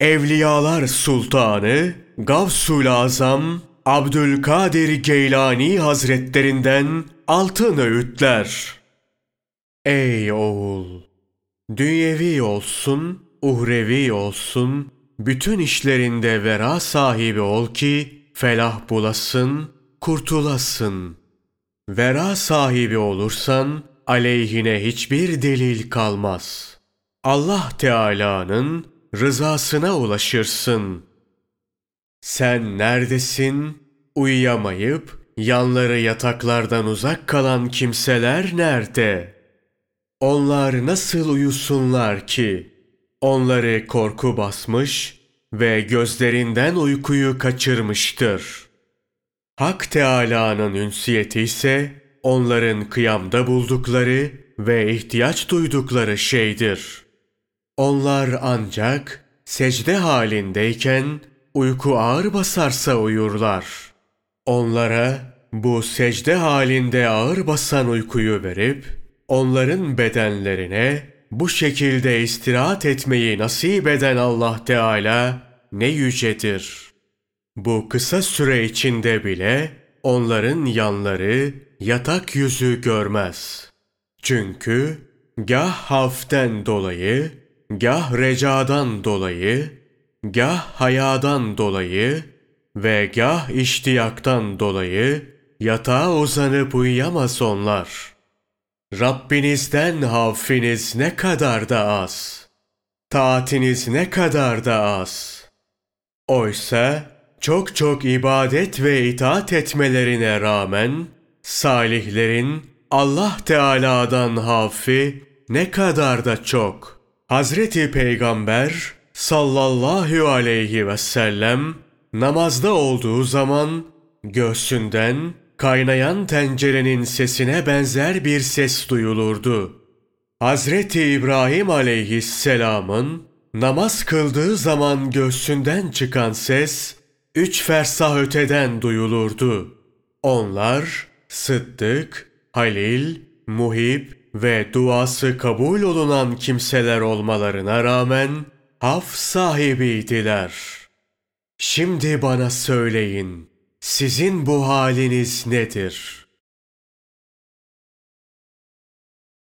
Evliyalar Sultanı Gavsul Azam Abdülkadir Geylani Hazretlerinden altın öğütler. Ey oğul! Dünyevi olsun, uhrevi olsun, bütün işlerinde vera sahibi ol ki felah bulasın, kurtulasın. Vera sahibi olursan aleyhine hiçbir delil kalmaz. Allah Teala'nın rızasına ulaşırsın. Sen neredesin? Uyuyamayıp yanları yataklardan uzak kalan kimseler nerede? Onlar nasıl uyusunlar ki? Onları korku basmış ve gözlerinden uykuyu kaçırmıştır. Hak Teâlâ'nın ünsiyeti ise onların kıyamda buldukları ve ihtiyaç duydukları şeydir. Onlar ancak secde halindeyken uyku ağır basarsa uyurlar. Onlara bu secde halinde ağır basan uykuyu verip onların bedenlerine bu şekilde istirahat etmeyi nasip eden Allah Teala ne yücedir. Bu kısa süre içinde bile onların yanları yatak yüzü görmez. Çünkü gah haften dolayı, gah recadan dolayı, gah hayadan dolayı ve gah iştiyaktan dolayı yatağa uzanıp uyuyamaz onlar.'' Rabbinizden havfiniz ne kadar da az. Taatiniz ne kadar da az. Oysa çok çok ibadet ve itaat etmelerine rağmen salihlerin Allah Teala'dan havfi ne kadar da çok. Hazreti Peygamber sallallahu aleyhi ve sellem namazda olduğu zaman göğsünden kaynayan tencerenin sesine benzer bir ses duyulurdu. Hazreti İbrahim aleyhisselamın namaz kıldığı zaman göğsünden çıkan ses üç fersah öteden duyulurdu. Onlar Sıddık, Halil, Muhib ve duası kabul olunan kimseler olmalarına rağmen haf sahibiydiler. Şimdi bana söyleyin, sizin bu haliniz nedir?